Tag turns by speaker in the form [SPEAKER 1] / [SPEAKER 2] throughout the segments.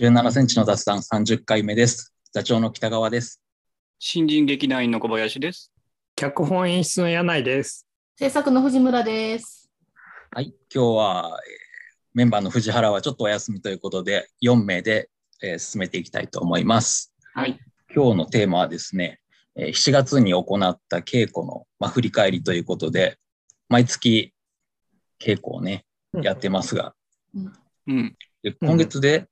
[SPEAKER 1] 17センチの雑談30回目です。座長の北川です。
[SPEAKER 2] 新人劇団員の小林です。
[SPEAKER 3] 脚本演出の柳井です。
[SPEAKER 4] 制作の藤村です。
[SPEAKER 1] はい、今日は、えーメンバーの藤原はちょっとお休みということで、4名で、えー進めていきたいと思います。
[SPEAKER 2] はい。
[SPEAKER 1] 今日のテーマはですね、えー7月に行った稽古の、まあ、振り返りということで、毎月稽古をね、
[SPEAKER 3] うん
[SPEAKER 1] やってますが、
[SPEAKER 2] うん。
[SPEAKER 1] で今月で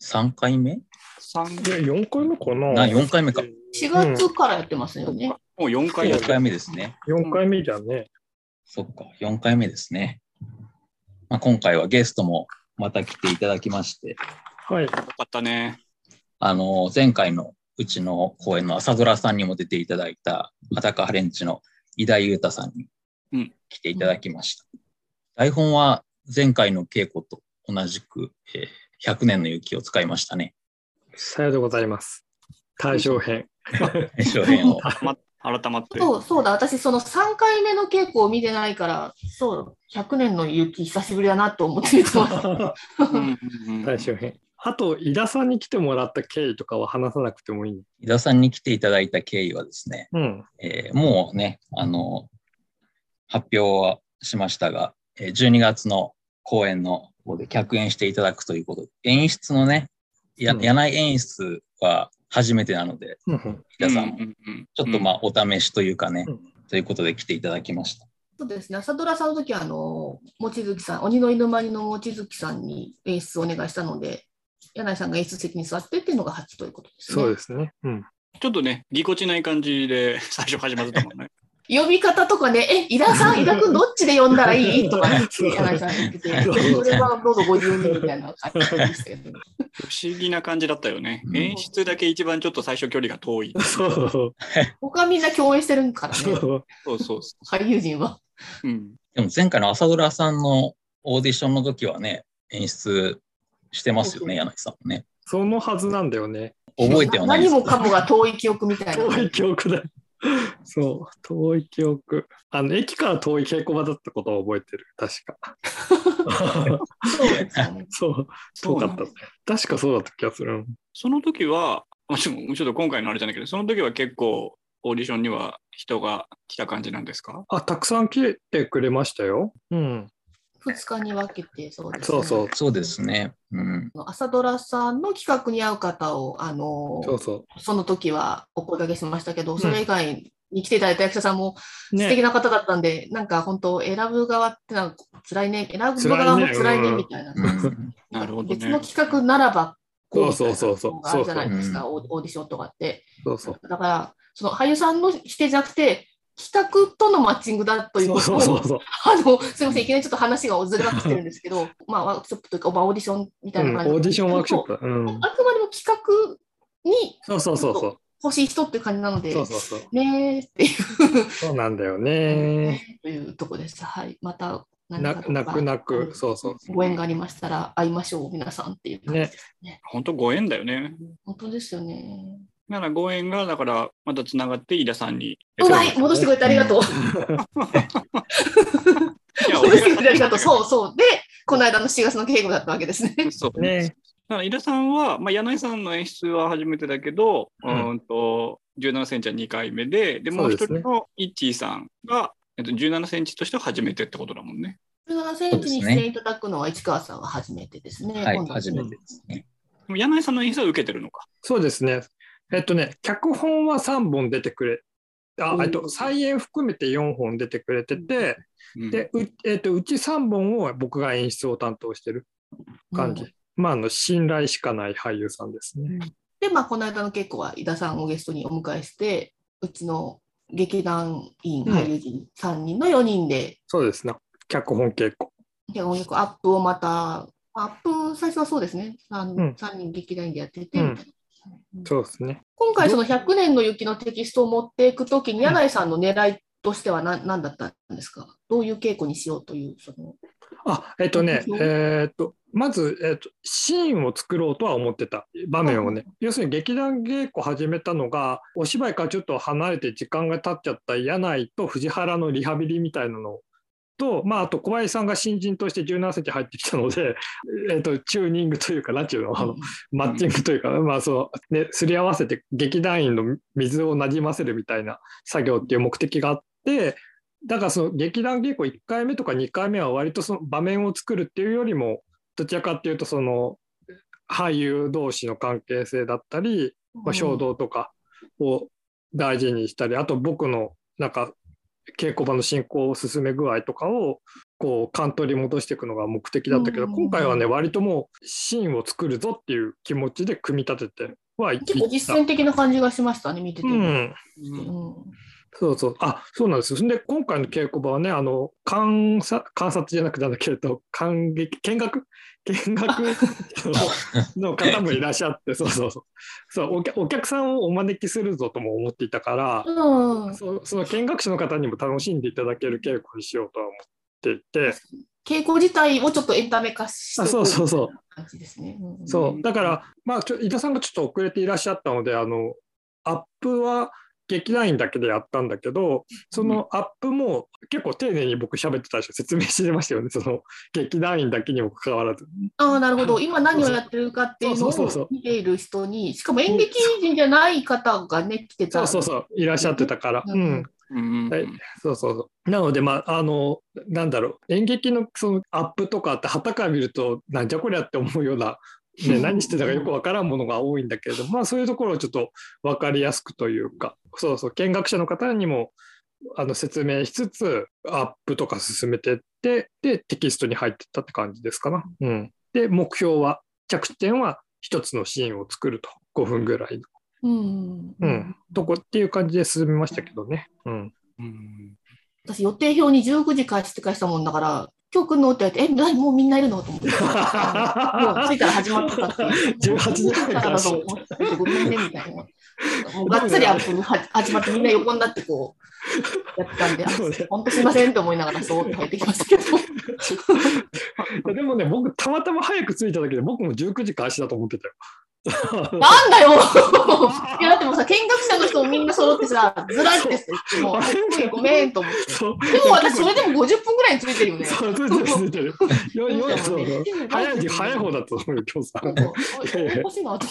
[SPEAKER 1] 3回目、
[SPEAKER 2] 三
[SPEAKER 3] いや、4回目かな
[SPEAKER 1] な ?4 回目か。
[SPEAKER 4] 4月からやってますよね。
[SPEAKER 2] もう4回や
[SPEAKER 1] 4
[SPEAKER 2] って
[SPEAKER 1] 回目ですね。
[SPEAKER 3] 4回目じゃね。
[SPEAKER 1] そっか、4回目ですね。まあ、今回はゲストもまた来ていただきまして、
[SPEAKER 3] はい。
[SPEAKER 2] よかったね。
[SPEAKER 1] あの、前回のうちの公演の朝ドラさんにも出ていただいた、裸ハレンチの井田裕太さん
[SPEAKER 2] う
[SPEAKER 1] に
[SPEAKER 2] ん
[SPEAKER 1] 来ていただきました。台本は前回の稽古と同じく、えー100年の雪を使いましたね。
[SPEAKER 3] さようでございます。大正編。
[SPEAKER 1] 小編を。
[SPEAKER 2] ま、改まって。
[SPEAKER 4] そうそうだ、私、その3回目の稽古を見てないから、そう、100年の雪、久しぶりだなと思って見てます。
[SPEAKER 2] うんうんうん
[SPEAKER 3] 大正編。あと、井田さんに来てもらった経緯とかは話さなくてもいい。
[SPEAKER 1] 井田さんに来ていただいた経緯はですね、
[SPEAKER 3] うん。
[SPEAKER 1] えーもうね、あの、発表はしましたが、えー12月の公演の方で客演していただくということで、演出のね、や
[SPEAKER 3] うん
[SPEAKER 1] 柳井演出は初めてなので、
[SPEAKER 3] うん
[SPEAKER 1] 井田さんも、ちょっとまあお試しというかね、
[SPEAKER 3] うん
[SPEAKER 1] ということで来ていただきました。
[SPEAKER 4] そうですね、朝ドラさんの時は、あの、望月さん、鬼の犬間にの望月さんに演出をお願いしたので、柳井さんが演出席に座ってっていうのが初ということですね。
[SPEAKER 3] そうですね。うん。
[SPEAKER 2] ちょっとね、ぎこちない感じで最初始まってたもんね。
[SPEAKER 4] 呼び方とかね、え、井田さん、井田君どっちで呼んだらいい？とかね、
[SPEAKER 3] そう
[SPEAKER 4] 柳井さん言ってて、
[SPEAKER 3] そう
[SPEAKER 4] それはどうぞご自由にみたいな感じでしたけど。
[SPEAKER 2] 不思議な感じだったよね。
[SPEAKER 1] うん
[SPEAKER 2] 演出だけ一番ちょっと最初距離が遠い。
[SPEAKER 3] そう。
[SPEAKER 4] 他みんな共演してるからね、
[SPEAKER 3] そう。
[SPEAKER 2] そうそうそ
[SPEAKER 4] 俳優陣は。
[SPEAKER 2] う。うん。
[SPEAKER 1] でも前回の朝ドラさんのオーディションの時はね、演出してますよね、柳井さんもね。
[SPEAKER 3] そのはずなんだよね。
[SPEAKER 1] 覚えてはない
[SPEAKER 4] 何もかもが遠い記憶みたいな。
[SPEAKER 3] 遠い記憶だ。そう。遠い記憶。あの、駅から遠い稽古場だったことを覚えてる。確か。
[SPEAKER 4] そう。
[SPEAKER 3] 遠かったね。確かそうだった気がする。
[SPEAKER 2] その時は、もちろんちょっと今回のあれじゃないけど、その時は結構オーディションには人が来た感じなんですか？
[SPEAKER 3] あ、たくさん来てくれましたよ。うん。
[SPEAKER 4] 2日に分けて、そうです、
[SPEAKER 3] そうそう。
[SPEAKER 1] そうですね。うん。
[SPEAKER 4] 朝ドラさんの企画に合う方を、あの、
[SPEAKER 3] そうそ
[SPEAKER 4] その時はお声掛けしましたけど、それ以外に来ていただいた役者さんも
[SPEAKER 3] う。
[SPEAKER 4] 素敵な方だったんで、なんか本当、選ぶ側ってなんか辛いね、選ぶ側も辛いねみたいな。
[SPEAKER 1] うん
[SPEAKER 2] なるほどね
[SPEAKER 4] 別の企画ならば、こ
[SPEAKER 3] うそうそうそう
[SPEAKER 4] あるじゃないですか、オーディションとかって。
[SPEAKER 3] そうそう。
[SPEAKER 4] だから、その俳優さんの指定じゃなくて、企画とのマッチングだということを
[SPEAKER 3] そうそうそう。
[SPEAKER 4] あの、すみません、いきなりちょっと話がずれまくってるんですけど、まあ、ワークショップというか、まあ、オーディションみたい
[SPEAKER 3] うん、
[SPEAKER 4] な感じ、
[SPEAKER 3] オーディションワークショップ。うん。
[SPEAKER 4] あくまでも企画に
[SPEAKER 3] そうそうそうそう。
[SPEAKER 4] 欲しい人っていう感じなので、
[SPEAKER 3] そうそうそう。
[SPEAKER 4] ねーっていう
[SPEAKER 3] そうなんだよね。
[SPEAKER 4] というとこです。はい。また
[SPEAKER 3] 泣く泣く。そうそうそ
[SPEAKER 4] ご縁がありましたら会いましょう、皆さんっていう
[SPEAKER 3] う。ね。
[SPEAKER 2] 本当ご縁だよね。
[SPEAKER 4] 本当ですよね。
[SPEAKER 2] だからご縁が、だからまたつながって飯田さんに。
[SPEAKER 4] うまい戻してくれてありがとう。
[SPEAKER 2] いや、
[SPEAKER 4] 戻してくれてあり
[SPEAKER 2] 俺
[SPEAKER 4] がとう。そうそう。で、この間の7月の稽古だったわけですね。
[SPEAKER 2] そう
[SPEAKER 3] ね。
[SPEAKER 2] だから井田さんは、まあ、柳井さんの演出は初めてだけど、う
[SPEAKER 3] うん
[SPEAKER 2] ん、と17センチは2回目で、でもう一人のイッチーさんが、えっと、17センチとしては初めてってことだもんね。
[SPEAKER 4] 17センチに出演いただくのは市川さんは初めてですね。
[SPEAKER 1] はい、
[SPEAKER 4] 今度
[SPEAKER 1] 初めてですね。
[SPEAKER 2] 柳井さんの演出は受けてるのか。
[SPEAKER 3] そうですね。えっとね、脚本は3本出てくれ。あ、えっと、再演含めて4本出てくれてて、
[SPEAKER 2] うん
[SPEAKER 3] で、うえっと、うち3本を僕が演出を担当してる感じ。
[SPEAKER 4] うん
[SPEAKER 3] まあ、あの、信頼しかない俳優さんですね。
[SPEAKER 4] で、まあ、この間の稽古は井田さんをゲストにお迎えして、うちの劇団員、
[SPEAKER 3] うん
[SPEAKER 4] 俳優陣3人の4人で、
[SPEAKER 3] そうですね。脚本稽古。
[SPEAKER 4] 脚本力アップをまた、アップ最初はそうですね、3,
[SPEAKER 3] うん
[SPEAKER 4] 三人劇団員でやってて、
[SPEAKER 3] そうですね。
[SPEAKER 4] 今回、その100年の雪のテキストを持っていくときに、柳井さんの狙いとしては何何だったんですか？どういう稽古にしようという、その、
[SPEAKER 3] あ、えっとね、えっと、まず、えっと、シーンを作ろうとは思ってた場面をね、要するに劇団稽古始めたのが、お芝居からちょっと離れて時間が経っちゃった柳井と藤原のリハビリみたいなのと、まあ、あと小林さんが新人として17センチ入ってきたので、えー、とチューニングというか、なんていうの、あのマッチングというか、まあそうね、すり合わせて劇団員の水をなじませるみたいな作業っていう目的があって、だからその劇団稽古1回目とか2回目は割とその場面を作るっていうよりも、どちらかっていうと、その俳優同士の関係性だったり、まあ、衝動とかを大事にしたり、あと僕のなんか稽古場の進行を進め具合とかをこうカントリー戻していくのが目的だったけど、
[SPEAKER 4] うん
[SPEAKER 3] 今回はね割ともうシーンを作るぞっていう気持ちで組み立ててはい
[SPEAKER 4] 結構実践的な感じがしましたね、見てて。
[SPEAKER 3] う
[SPEAKER 4] うん。
[SPEAKER 3] ん、そうそう。あそうなんですよ。で今回の稽古場はねあの観察観察じゃなくてなんだけど観劇見学？見学？の方もいらっしゃってそうそうそう。そうお客お客さんをお招きするぞとも思っていたから、
[SPEAKER 4] うん。
[SPEAKER 3] そうその見学者の方にも楽しんでいただける稽古にしようとは思っていて、
[SPEAKER 4] 稽古自体をちょっとエンタメ化して
[SPEAKER 3] あそうそうそう。
[SPEAKER 4] 感じですね。うん。
[SPEAKER 3] そう。だから、まあ、ちょ井田さんがちょっと遅れていらっしゃったのであのアップは劇団員だけでやったんだけどそのアップも結構丁寧に僕喋ってたでしょ説明してましたよね。その劇団員だけにもかかわらず。
[SPEAKER 4] ああ、なるほど。今何をやってるかっていうの
[SPEAKER 3] そうそうそう
[SPEAKER 4] を見ている人に、しかも演劇人じゃない方がね、来てた。
[SPEAKER 3] そうそうそう。いらっしゃってたから。
[SPEAKER 4] う
[SPEAKER 3] ん。はい。そうそうそう。なので、まあ、あの、なんだろう、演劇のそのアップとかって、はたから見ると、なんじゃこりゃって思うような、ね、何してたかよくわからんものが多いんだけれども、まあ、そういうところをちょっと分かりやすくというか、そうそう、見学者の方にもあの説明しつつ、アップとか進めてって、で、テキストに入ってったって感じですかな。うん。で、目標は、着地点は一つのシーンを作ると、5分ぐらいの。
[SPEAKER 4] うん
[SPEAKER 3] うん。とこっていう感じで進めましたけどね。うん。
[SPEAKER 2] うん
[SPEAKER 4] 私、予定表に19時開始って返したもんだから、今日来るのって言われて、え、何もうみんないるの？と思って。もう着いたら始まってたっていう。
[SPEAKER 3] 18時半から
[SPEAKER 4] だからそう思ってごめんねみたいな。もうがっつりアップは始まってみんな横になってこうやってたんで、本当すいませんと思いながらそうって入ってきましたけど。
[SPEAKER 3] でもね、僕、たまたま早く着いただけで、僕も19時開始だと思ってたよ。
[SPEAKER 4] なんだよ いやだってもうさ、見学者の人もみんな揃ってさ、ずらってして、もう、ごめんと思って。でも私、それでも50分ぐらいについてるよね。
[SPEAKER 3] そう、ついてる、ついてる。よよ早い時早い方だと思うよ、今日さん。
[SPEAKER 4] おかしいなと思って。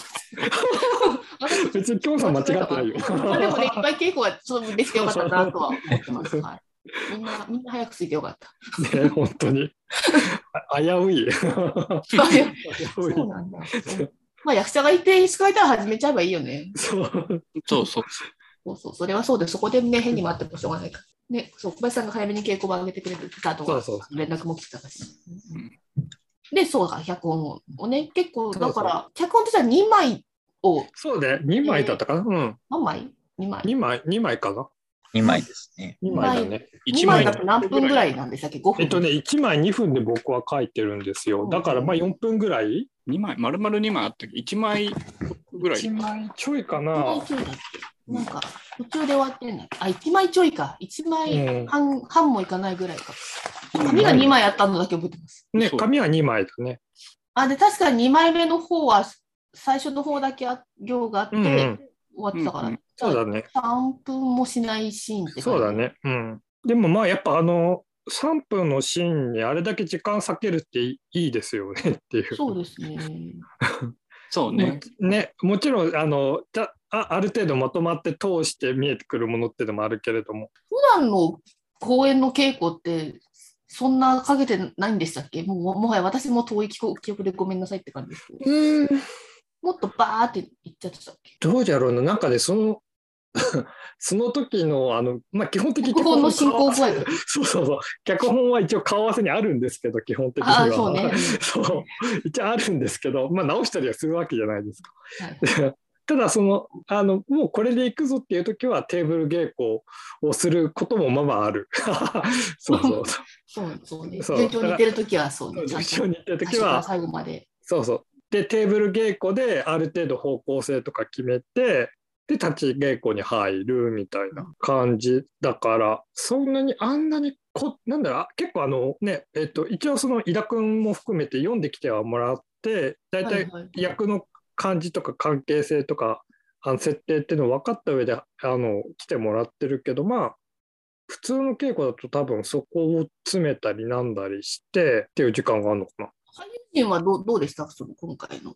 [SPEAKER 3] 別に今日さん間違ってないよ。
[SPEAKER 4] まあでもね、いっぱい稽古がそうできてよかったなとは思ってます。はい、みんな、みんな早くついてよかった。
[SPEAKER 3] ね、本当に。あ危うい。危うい
[SPEAKER 4] そうなんだ。まあ役者がいて演出書いたら始めちゃえばいいよね。
[SPEAKER 3] そう。
[SPEAKER 2] そうそう。
[SPEAKER 4] そうそう、それはそうで、そこでね、変に待ってもしょうがないから。ね、そう、小林さんが早めに稽古場上げてくれたとは
[SPEAKER 3] そうそ
[SPEAKER 4] 連絡も来てたし
[SPEAKER 2] うん。
[SPEAKER 4] で、そうか、脚本をね、結構、だから、脚本としては2枚を、
[SPEAKER 3] そうね、2枚だったかな？うん。
[SPEAKER 4] 何枚 ?2 枚。
[SPEAKER 3] 2枚、2枚かな
[SPEAKER 1] ？2枚ですね。
[SPEAKER 3] 2枚だね。
[SPEAKER 4] 2枚だと何分ぐらいなんでしたっけ ?5 分。
[SPEAKER 3] えっとね、1枚2分で僕は書いてるんですよ。だからまあ4分ぐらい
[SPEAKER 2] 2枚、丸々2枚あったけ？ど、1枚ぐらい。
[SPEAKER 3] 1枚ちょいか
[SPEAKER 4] 1
[SPEAKER 3] な
[SPEAKER 4] 枚。ちょいだっけなんか、途中で終わってんだっけあ、1枚ちょいか。1枚
[SPEAKER 3] うん
[SPEAKER 4] 半,、半もいかないぐらいか。紙が2枚あったのだけ覚えてます。
[SPEAKER 3] ね、紙は2枚だね。
[SPEAKER 4] あ、で、確かに2枚目の方は、最初の方だけあ行があって、
[SPEAKER 3] うんうん
[SPEAKER 4] 終わってたから、
[SPEAKER 2] うんうん
[SPEAKER 3] そうだね。
[SPEAKER 4] 3分もしないシーンって
[SPEAKER 3] そうだ。ね。うん。でもまあやっぱあの、3分のシーンにあれだけ時間割けるっていいですよねっていう。
[SPEAKER 4] そうですね。
[SPEAKER 2] そうね。
[SPEAKER 3] ね、もちろんあのじゃあある程度まとまって通して見えてくるものっていうのもあるけれども
[SPEAKER 4] 普段の公演の稽古って、そんなかけてないんでしたっけ？もうもはや私も遠い記憶記憶でごめんなさいって感じです。
[SPEAKER 3] うん
[SPEAKER 4] もっとバーっていっちゃってたっけ？
[SPEAKER 3] どうじゃろうななんかねその その時のあのまあ基本的に
[SPEAKER 4] 脚本の進行具合が。
[SPEAKER 3] そうそうそう脚本は一応顔合わせにあるんですけど基本的には
[SPEAKER 4] そうね。
[SPEAKER 3] そう一応あるんですけど、まあ、直したりはするわけじゃないですか。
[SPEAKER 4] はい
[SPEAKER 3] ただそのあのもうこれでいくぞっていう時はテーブル稽古をすることもまあまあある。そうそうそう。
[SPEAKER 4] そうそうね。
[SPEAKER 3] そう
[SPEAKER 4] 順調に似てるときはそうね。ちゃんと
[SPEAKER 3] 一緒に行ってる時は
[SPEAKER 4] 最後まで。
[SPEAKER 3] そうそう。でテーブル稽古である程度方向性とか決めてで立ち稽古に入るみたいな感じだからそんなにあんなにこなんだろう結構あのねえっと一応その井田君も含めて読んできてはもらって大体役の感じとか関係性とかあの設定っていうのを分かった上であの来てもらってるけどまあ普通の稽古だと多分そこを詰めたりなんだりしてっていう時間があるのかな。
[SPEAKER 4] 俳優陣はどうどうでした？その今回の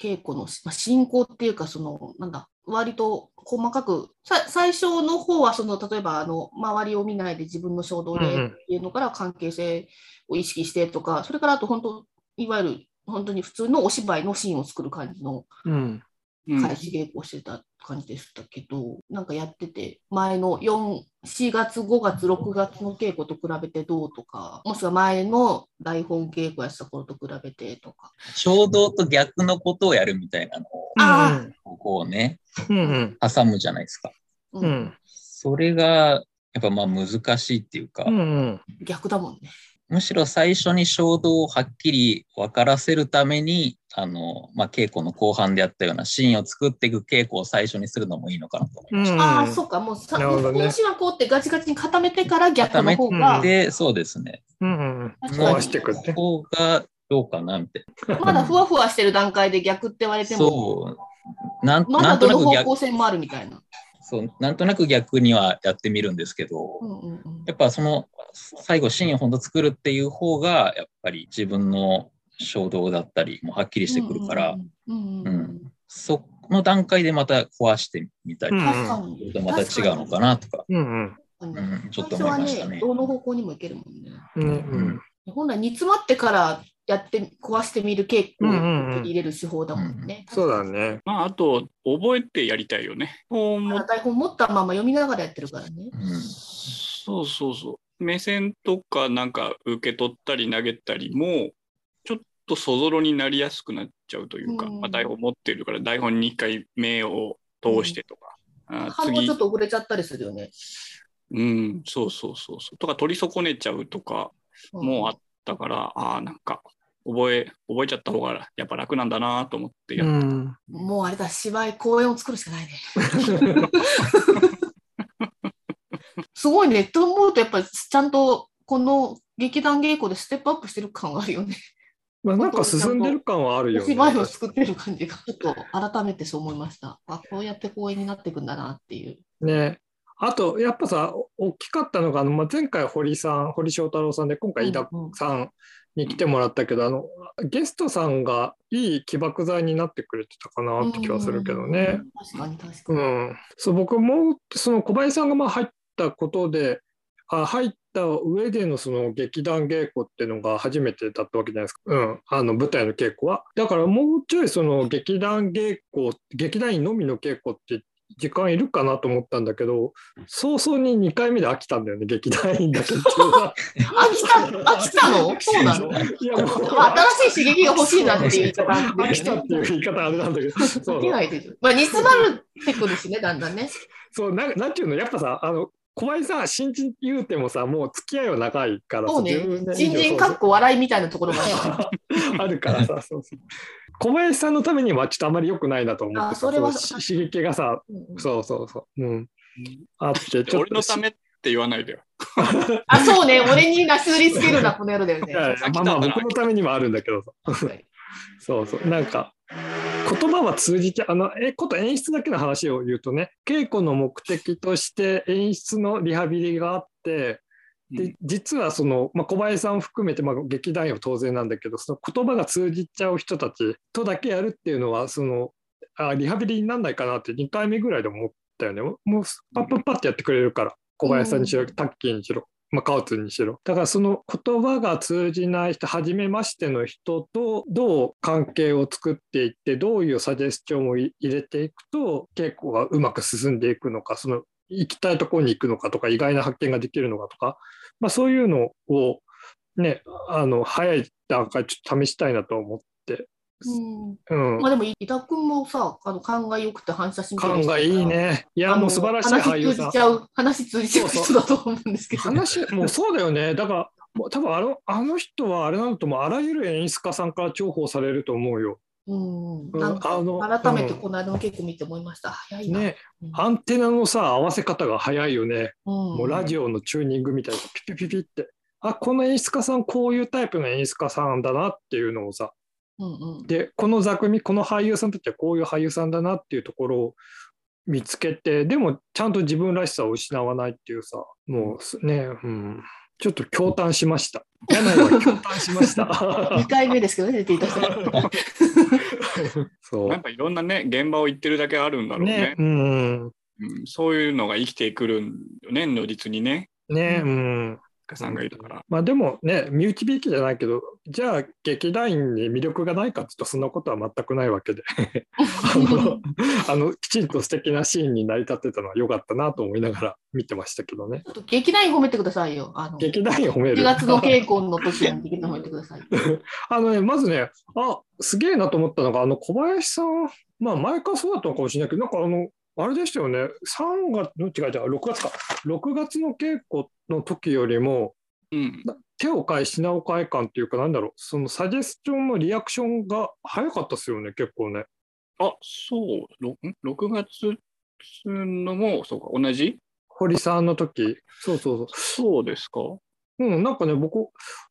[SPEAKER 4] 稽古の、まあ、進行っていうか、その、なんだ、割と細かく、さ最初の方はその、例えば、あの、周りを見ないで自分の衝動で
[SPEAKER 3] うんうん
[SPEAKER 4] っていうのから関係性を意識してとか、それからあと本当、いわゆる本当に普通のお芝居のシーンを作る感じの
[SPEAKER 3] うん。
[SPEAKER 2] うん
[SPEAKER 4] 開始稽古をしてた感じでしたけど、なんかやってて、前の4、4月、5月、6月の稽古と比べてどうとか、もしくは前の台本稽古やってた頃と比べてとか。
[SPEAKER 1] 衝動と逆のことをやるみたいなのを、
[SPEAKER 4] あ
[SPEAKER 1] こうね、
[SPEAKER 3] うんうん。
[SPEAKER 1] 挟むじゃないですか。
[SPEAKER 4] う
[SPEAKER 3] うんん。
[SPEAKER 1] それが、やっぱまあ難しいっていうか、
[SPEAKER 3] うんうん。
[SPEAKER 4] 逆だもんね。
[SPEAKER 1] むしろ最初に衝動をはっきり分からせるために、あの、まあ、稽古の後半であったようなシーンを作っていく稽古を最初にするのもいいのかなと思いまし
[SPEAKER 3] うん
[SPEAKER 4] ああ、そっか、もうさ、
[SPEAKER 3] なるほどね
[SPEAKER 4] 方針はこうってガチガチに固めてから
[SPEAKER 1] た。
[SPEAKER 4] 逆
[SPEAKER 1] 固め
[SPEAKER 4] の方が、
[SPEAKER 1] て、そうですね。
[SPEAKER 3] うんうん。
[SPEAKER 4] 確か
[SPEAKER 3] 回していくって。
[SPEAKER 1] 方がどうかな、みたい
[SPEAKER 4] まだふわふわしてる段階で逆って言われて
[SPEAKER 1] な。
[SPEAKER 4] も、
[SPEAKER 1] そう。なん
[SPEAKER 4] まだ
[SPEAKER 1] なんとなく逆
[SPEAKER 4] どの方向、性もあるみたいな。
[SPEAKER 1] そう、なんとなく逆にはやってみるんですけど、
[SPEAKER 4] うんうんうん
[SPEAKER 1] やっぱその最後シーンを本当作るっていう方がやっぱり自分の衝動だったりもはっきりしてくるから、その段階でまた壊してみたり。とまた違うのかなとか、
[SPEAKER 3] うん
[SPEAKER 1] ちょっと思いましたね。
[SPEAKER 4] どの方向にもいけるもんね。
[SPEAKER 3] うん。うん
[SPEAKER 4] 本来煮詰まってからやって壊してみる稽古を入れる手法だもんね。
[SPEAKER 3] そうだね。
[SPEAKER 2] まあ、あと、覚えてやりたいよね。本も
[SPEAKER 4] 台本持ったまま読みながらやってるからね。
[SPEAKER 1] うん
[SPEAKER 2] そうそうそう。目線とかなんか受け取ったり投げたりも、ちょっとそぞろになりやすくなっちゃうというか、
[SPEAKER 4] うん
[SPEAKER 2] まあ、台本持ってるから台本に一回目を通してとか、あ次
[SPEAKER 4] 反応ちょっ、と遅れちゃったりするよね。
[SPEAKER 2] うん、そうそうそうそう。とか取り損ねちゃうとか
[SPEAKER 4] うん
[SPEAKER 2] もうあったから、ああ、なんか覚え、覚えちゃった方がやっぱ楽なんだなと思ってやっ
[SPEAKER 3] うん。
[SPEAKER 4] もうあれだ、芝居、公演を作るしかないね。すごいね。と思うと、やっぱりちゃんとこの劇団稽古でステップアップしてる感があるよね。
[SPEAKER 3] まあなんか進んでる感はあるよね。
[SPEAKER 4] お芝居を作ってる感じが、ちょっと改めてそう思いました。あ、こうやって公演になっていくんだなっていう。
[SPEAKER 3] ね。あと、やっぱさ、お大きかったのが、あのまあ、前回堀さん、堀翔太郎さんで、今回井田
[SPEAKER 4] うんうん
[SPEAKER 3] さんに来てもらったけど、あの、ゲストさんがいい起爆剤になってくれてたかなって気はするけどね。
[SPEAKER 4] 確かに確か
[SPEAKER 3] う
[SPEAKER 4] に。
[SPEAKER 3] ん。そう、僕も、その小林さんがまあ入ったことで、あ入った上でのその劇団稽古っていうのが初めてだったわけじゃないですか。うん。あの舞台の稽古は。だからもうちょいその劇団稽古、劇団員のみの稽古って時間いるかなと思ったんだけど、早々に2回目で飽きたんだよね、劇団員だけ。
[SPEAKER 4] 飽きた、飽きたの？そうなの？
[SPEAKER 3] いやもう
[SPEAKER 4] 新しい刺激が欲しいなっていう言い方あ
[SPEAKER 3] 飽きたっていう言い方あれなんだけど、そ
[SPEAKER 4] 飽き
[SPEAKER 3] う
[SPEAKER 4] ないでしょ。まあ、煮詰まってくるしね、だんだんね。
[SPEAKER 3] そうなんなんていうの、やっぱさ、あの小林さん、新人言うてもさ、もう付き合いは長いからさ、
[SPEAKER 4] そうね
[SPEAKER 3] 10年。以
[SPEAKER 4] 新
[SPEAKER 3] 上
[SPEAKER 4] 人かっこ笑いみたいなところがある。
[SPEAKER 3] からさ、そうそう小林さんのためにはちょっとあまり良くないなと思って
[SPEAKER 4] それは
[SPEAKER 3] 刺激がさ、そうそうそう、うん、あって、ちょっと
[SPEAKER 2] 俺のためって言わないでよ。
[SPEAKER 4] あ、そうね。俺になすりつけるな、この野郎だよね
[SPEAKER 3] い。やいやまあまあ、僕のためにもあるんだけどさ、そうそう、なんか、言葉は通じて、あの、え、こと演出だけの話を言うとね、稽古の目的として演出のリハビリがあって、で実はその、まあ、小林さんを含めて、まあ、劇団員は当然なんだけどその言葉が通じちゃう人たちとだけやるっていうのはそのあリハビリになんないかなって2回目ぐらいでも思ったよね。もうパッパッパッってやってくれるから小林さんにしろ、
[SPEAKER 4] うん。
[SPEAKER 3] タッキーにしろ、まあ、カオツにしろ。だからその言葉が通じない人初めましての人とどう関係を作っていってどういうサジェスチョンを入れていくと稽古がうまく進んでいくのかその行きたいところに行くのかとか意外な発見ができるのかとか、まあ、そういうのをねあの早い段階ちょっと試したいなと思って、
[SPEAKER 4] うん
[SPEAKER 3] うん
[SPEAKER 4] まあでも、伊田君もさ、あの勘が良くて反射神経
[SPEAKER 3] 勘がいい。ねいやもう素晴らしい俳優さん
[SPEAKER 4] 話通じちゃう、話通じちゃう人だと思うんですけど。
[SPEAKER 3] 話もうそうだよねだからもう多分あのあの人はあれなんだと思うあらゆる演出家さんから重宝されると思うよ。
[SPEAKER 4] うん、
[SPEAKER 3] うん
[SPEAKER 4] なんか
[SPEAKER 3] あの
[SPEAKER 4] 改めてこの間の稽古見て思いました。早いな。
[SPEAKER 3] ね
[SPEAKER 4] うん
[SPEAKER 3] アンテナのさ合わせ方が早いよね。
[SPEAKER 4] うん
[SPEAKER 3] もうラジオのチューニングみたいなピピピピって。あこの演出家さんこういうタイプの演出家さんだなっていうのをさ
[SPEAKER 4] うんうん
[SPEAKER 3] でこの座組この俳優さんたちはこういう俳優さんだなっていうところを見つけてでもちゃんと自分らしさを失わないっていうさもうすね、うん、ちょっと驚嘆しました。柳井は驚嘆しました。
[SPEAKER 4] 2回目ですけどね、出ていた人。
[SPEAKER 3] そ
[SPEAKER 2] なんかいろんなね、現場を行ってるだけあるんだろ
[SPEAKER 3] う。
[SPEAKER 2] うね
[SPEAKER 3] ね、。うん。
[SPEAKER 2] うんそういうのが生きてくるんよね、如実にね、
[SPEAKER 3] ね、うん。
[SPEAKER 2] かさんがいるから。
[SPEAKER 3] まあでもね、身内びいきじゃないけど、じゃあ劇団員に魅力がないかっていうと、そんなことは全くないわけで、あの、あのきちんと素敵なシーンに成り立ってたのは良かったなと思いながら見てましたけどね。
[SPEAKER 4] ちょっと劇団員褒めてくださいよ。あの
[SPEAKER 3] 劇団員褒め
[SPEAKER 4] 1
[SPEAKER 3] る。
[SPEAKER 4] 月の稽古の時に劇団員褒めてください。
[SPEAKER 3] あのね、まずね、あすげえなと思ったのが、あの小林さん、まあ前からそうだったのかもしれないけど、なんかあの、あれでしたよね、3月、違う違う、6月か、6月の稽古の時よりも、
[SPEAKER 2] うん。
[SPEAKER 3] 手を変え、品を変え感っていうか、なんだろう、そのサジェスチョンのリアクションが早かったですよね、結構ね。
[SPEAKER 2] あ、そう、ろん？6月のも、そうか、同じ？
[SPEAKER 3] 堀さんの時そうそうそう。
[SPEAKER 2] そうですか？
[SPEAKER 3] うん、なんかね、僕、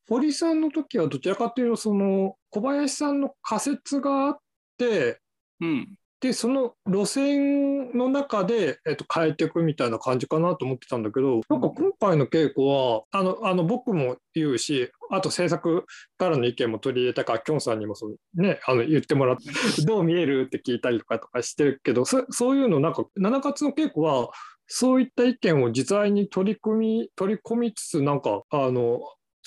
[SPEAKER 3] 堀さんの時はどちらかというと、その小林さんの仮説があって、
[SPEAKER 2] うん。
[SPEAKER 3] で、その路線の中で、えっと、変えていくみたいな感じかなと思ってたんだけど、なんか今回の稽古は、あの、あの僕も言うし、あと制作からの意見も取り入れたから、きょんさんにもその、ね、あの言ってもらって、どう見えるって聞いたりとかとかしてるけど、そそういうの、なんか、7月の稽古は、そういった意見を実在に取り組み、取り込みつつ、なんか、あの、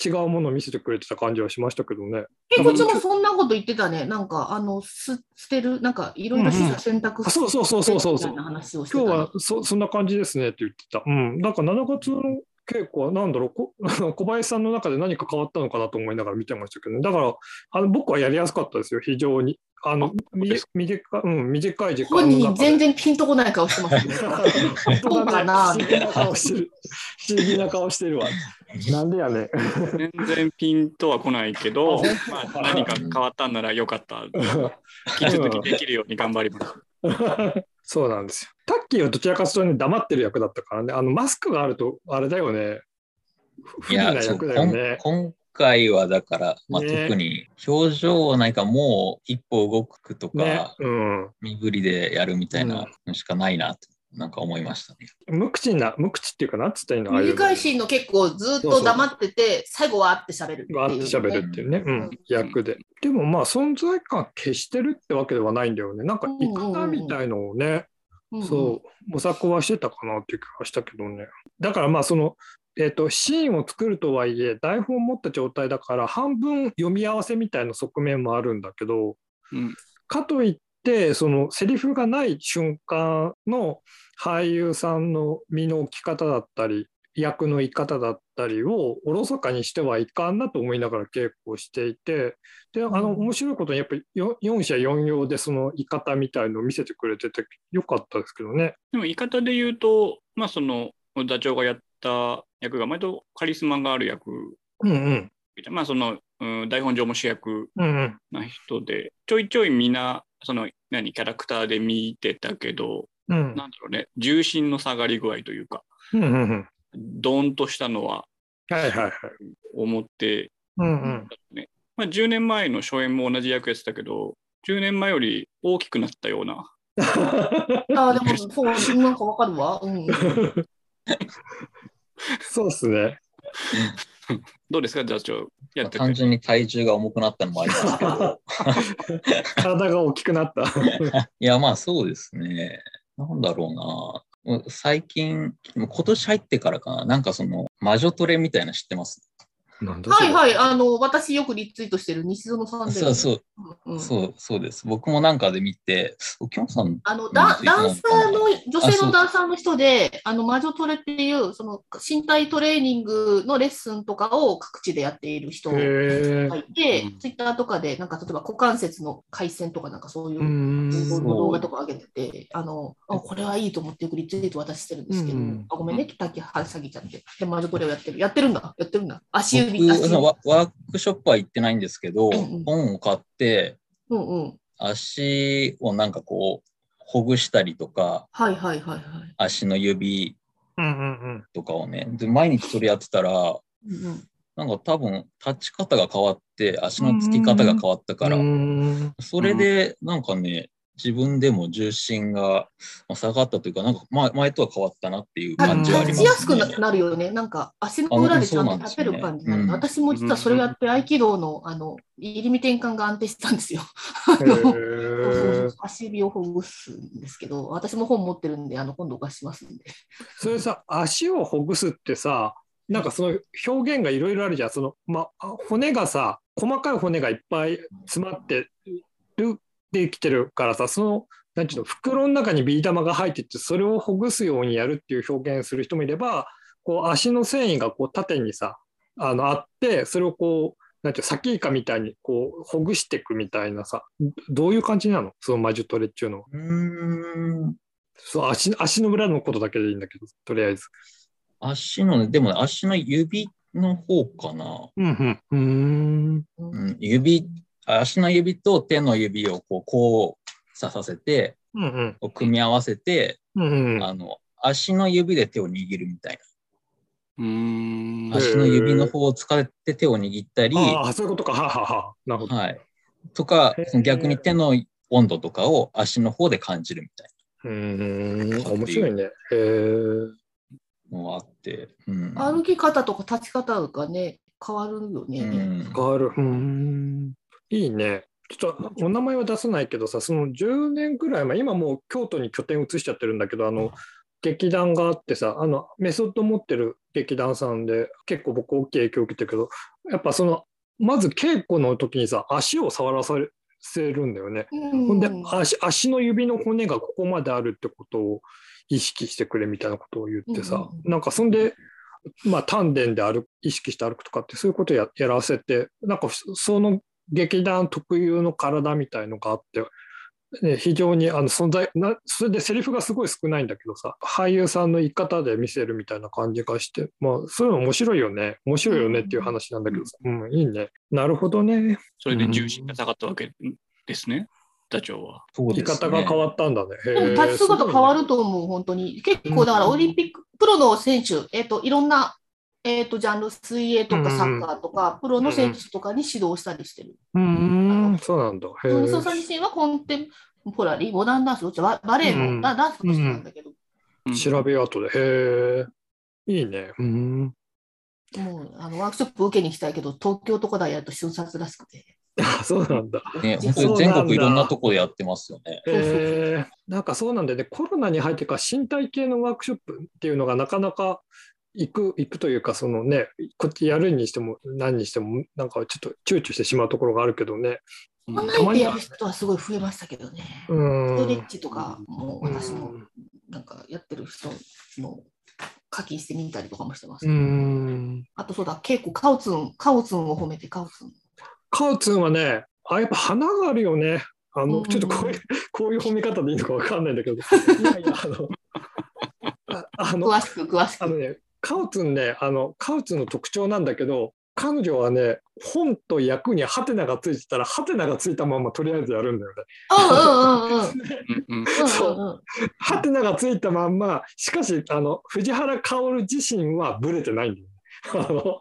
[SPEAKER 3] 違うものを見せてくれてた感じはしましたけどね。
[SPEAKER 4] え、こっちもそんなこと言ってたね。なんか、あの、す捨てる、なんか、いろいろ取捨選択
[SPEAKER 3] あそうそうそうそうそう
[SPEAKER 4] みたいな話をしてたね
[SPEAKER 3] 今日はそそんな感じですねって言ってた。うん。なんか7月の稽古は何だろう？こ 小林さんの中で何か変わったのかなと思いながら見てましたけどね。だから、あの僕はやりやすかったですよ、非常に。あの、短い、うん、短い時間
[SPEAKER 4] 本。人全然ピンとこない顔してますね。そうかな
[SPEAKER 3] 不思議な顔してる。不思議な顔してるわ。なんでやねん。
[SPEAKER 2] 全然ピンとは来ないけど、
[SPEAKER 3] あ
[SPEAKER 2] まあ、何か変わったんならよかった。引き続きできるように頑張ります。
[SPEAKER 3] そうなんですよ。タッキーはどちらかというとね、黙ってる役だったからね。あのマスクがあると、あれだよね。不利な役だよね。
[SPEAKER 1] 回はだから、まあ、
[SPEAKER 3] ね。
[SPEAKER 1] 特に表情はないかもう一歩動くとか、
[SPEAKER 3] ね。うん。
[SPEAKER 1] 身振りでやるみたいなのしかないなと、なんか思いましたね。
[SPEAKER 3] 無口な、無口っていうか、なんつったらいいの？
[SPEAKER 4] 短いシーンの結構ずっと黙ってて、最後はって喋るっていう、
[SPEAKER 3] わーって喋るっていうね、うん。
[SPEAKER 4] うん。
[SPEAKER 3] 役で。でもまあ存在感消してるってわけではないんだよね。なんか
[SPEAKER 4] うんうんうん
[SPEAKER 3] いかなみたいのをね、
[SPEAKER 4] うん
[SPEAKER 3] そう、模索はしてたかなっていう気がしたけどね。だからまあその、えっとシーンを作るとはいえ台本を持った状態だから半分読み合わせみたいな側面もあるんだけど、
[SPEAKER 2] うん
[SPEAKER 3] かといってそのセリフがない瞬間の俳優さんの身の置き方だったり役の居方だったりをおろそかにしてはいかんなと思いながら稽古をしていてであの面白いことにやっぱりよ4社4用でその居方みたいのを見せてくれててよかったですけどね。
[SPEAKER 2] でも言い方で言うと、まあそのダチョウがやった役が割とカリスマがある役
[SPEAKER 3] うんうん
[SPEAKER 2] まあその、うん、台本上も主役
[SPEAKER 3] うんうん
[SPEAKER 2] な人で、ちょいちょいみんな、その何、キャラクターで見てたけど、
[SPEAKER 3] うん
[SPEAKER 2] なんだろうね、重心の下がり具合というか、
[SPEAKER 3] うんうんうん
[SPEAKER 2] ドーンとしたのは
[SPEAKER 3] はいはいはい。
[SPEAKER 2] 思って、
[SPEAKER 3] うんうん
[SPEAKER 2] ねまあ、10年前の初演も同じ役やってたけど、10年前より大きくなったような、
[SPEAKER 4] ああ、でもそう、なんかわかるわ。うん。
[SPEAKER 3] そうですね。
[SPEAKER 2] どうですか、座長、やってて。
[SPEAKER 1] 単純に体重が重くなったのもありますけど、
[SPEAKER 3] 体が大きくなった。
[SPEAKER 1] いや、まあそうですね。なんだろうな。最近、今年入ってからかな、なんかその魔女トレみたいなの知ってます？
[SPEAKER 4] はいはい、あの、私よくリツイートしてる西園さんで。
[SPEAKER 1] そうそう、
[SPEAKER 4] うん。
[SPEAKER 1] そう、そうです。僕もなんかで見て、おきょんさん、
[SPEAKER 4] あの
[SPEAKER 1] うん
[SPEAKER 4] ダダンサーの、女性のダンサーの人で、あの魔女トレっていう、その身体トレーニングのレッスンとかを各地でやっている人が。いて
[SPEAKER 2] うん、
[SPEAKER 4] ツイッターとかで、なんか例えば股関節の回線とか、なんかそういう動画とか上げてて、あの、あこれはいいと思ってよくリツイート渡してるんですけど、
[SPEAKER 3] うん
[SPEAKER 4] あごめんね、滝は下げちゃって。で、魔女トレをやってる。やってるんだ、やってるんだ。足
[SPEAKER 1] 僕
[SPEAKER 4] 指、足指。
[SPEAKER 1] ワ、ワークショップは行ってないんですけど、
[SPEAKER 4] うんうん
[SPEAKER 1] 本を買って、
[SPEAKER 4] うんうん。
[SPEAKER 1] 足をなんかこう、ほぐしたりとか、
[SPEAKER 4] はいはいはいはい。
[SPEAKER 1] 足の指とかをね、で毎日それやってたら、
[SPEAKER 4] うんうん
[SPEAKER 1] なんか多分立ち方が変わって、足のつき方が変わったから、
[SPEAKER 3] うん。
[SPEAKER 1] それでなんかね、自分でも重心がまあ下がったというか、なんか前前とは変わったなっていう感じはありますね。
[SPEAKER 4] 立ちやすくななるよね。なんか足の裏でちゃんと立てる感じになる。
[SPEAKER 1] あ
[SPEAKER 4] 私も実はそれをやって合気道のあの入り身転換が安定してたんですよ。足指をほぐすんですけど、私も本持ってるんで、あの今度お貸ししますんで。
[SPEAKER 3] それさ、足をほぐすってさ、なんかその表現がいろいろあるじゃん。その、まあ、骨がさ、細かい骨がいっぱい詰まってる、できてるからさ、その、なんていうの、袋の中にビー玉が入ってて、それをほぐすようにやるっていう表現する人もいれば、こう足の繊維がこう縦にさ、あのあって、それをこう、なんていうのサキイカみたいにこうほぐしていくみたいなさ、どういう感じなの？その魔術トレっていうのは。
[SPEAKER 1] うーん
[SPEAKER 3] そう足足の裏のことだけでいいんだけど、とりあえず。
[SPEAKER 1] 足のね、でもね足の指の方かな。
[SPEAKER 3] うんうん。うん、
[SPEAKER 1] 指、足の指と手の指をこう交差させて、
[SPEAKER 3] うんうん。
[SPEAKER 1] こう組み合わせて、
[SPEAKER 3] うんうん。
[SPEAKER 1] あの、足の指で手を握るみたいう
[SPEAKER 2] ーん
[SPEAKER 1] な。足の指の方を使って手を握ったり、
[SPEAKER 3] ああ、そういうことか。はあはあはあ。なるほど。
[SPEAKER 1] はい。とか逆に手の温度とかを足の方で感じるみたいう
[SPEAKER 3] ーん。面白いね。へえ。
[SPEAKER 1] なのがあって、うん。
[SPEAKER 4] 歩き方とか立ち方がね、変わるよね。
[SPEAKER 1] うん
[SPEAKER 3] 変わる。うーん。いいね。ちょっとお名前は出さないけどさ、その10年くらい前、今もう京都に拠点移しちゃってるんだけど、あの、劇団があってさ、あの、メソッド持ってる劇団さんで、結構僕大きい影響を受けてるけど、やっぱその、まず稽古の時にさ、足を触らさせるんだよね。
[SPEAKER 4] うん
[SPEAKER 3] ほんで足足の指の骨がここまであるってことを意識してくれみたいなことを言ってさ、
[SPEAKER 4] うん
[SPEAKER 3] なんかそんで、まあ、丹田で歩く意識して歩くとかってそういうことややらせてなんかその劇団特有の体みたいのがあって、ね、非常にあの存在なそれでセリフがすごい少ないんだけどさ俳優さんの言い方で見せるみたいな感じがして、まあ、そういうの面白いよね。面白いよねっていう話なんだけどさ、うん、いいね。なるほどね。
[SPEAKER 2] それで重心が下がったわけですね、ダチョウは。
[SPEAKER 1] そう
[SPEAKER 3] 言い
[SPEAKER 1] ですね。
[SPEAKER 3] 方が変わったんだね。
[SPEAKER 4] 立ち姿変わ
[SPEAKER 3] す
[SPEAKER 4] ると思う、本当に。結構だからオリンピック、プロの選手、えっ、と、いろんな、えっ、と、ジャンル、水泳と
[SPEAKER 3] うん
[SPEAKER 4] かサッカーとか、プロの選手とかに指導したりしてる。
[SPEAKER 3] うーん、そうなんだ。へ
[SPEAKER 4] みそ
[SPEAKER 3] ー
[SPEAKER 4] さん自身はコンテンポラリー、モダンダンス、どっちババレエの、
[SPEAKER 3] うん
[SPEAKER 4] ダダンスの人なんだけど、
[SPEAKER 2] うん
[SPEAKER 3] 調べようとで。へえ。いいね。うん。
[SPEAKER 4] もうあのワークショップ受けに行きたいけど、東京とかでやると瞬殺らしくて。
[SPEAKER 3] あ、そうなんだ。
[SPEAKER 1] ね、本当に全国いろんなところでやってますよね。
[SPEAKER 4] そうそうそう
[SPEAKER 3] へえ。なんかそうなんだよね。コロナに入ってから身体系のワークショップっていうのがなかなか行く、行くというか、そのね、こっちやるにしても何にしても、なんかちょっと躊躇してしまうところがあるけどね。
[SPEAKER 2] うん
[SPEAKER 4] オンラインでやる人はすごい増えましたけどね。
[SPEAKER 3] う
[SPEAKER 4] ス
[SPEAKER 3] ん。
[SPEAKER 4] トレッチとかも
[SPEAKER 3] うん
[SPEAKER 4] 私もなんかやってる人の課金してみたりとかもしてます。
[SPEAKER 3] うん。
[SPEAKER 4] あとそうだ、結構カオツン、カオツンを褒めてカオツン。
[SPEAKER 3] カウツンはね、あ、やっぱ花があるよね。あの、
[SPEAKER 4] うん
[SPEAKER 3] ちょっとこういう、こういう褒め方でいいのかわかんないんだけど。いやいや、あの、ああの、
[SPEAKER 4] 詳しく詳しく。
[SPEAKER 3] あのね、カウツンね、あの、カウツンの特徴なんだけど、彼女はね、本と役にハテナがついてたら、ハテナがついたままとりあえずやるんだよね。
[SPEAKER 4] うんうんうんうん。
[SPEAKER 2] うんうん
[SPEAKER 3] そう
[SPEAKER 4] うんうん
[SPEAKER 3] ハテナがついたまんま、しかし、あの、藤原薫自身はブレてないんだよね。あの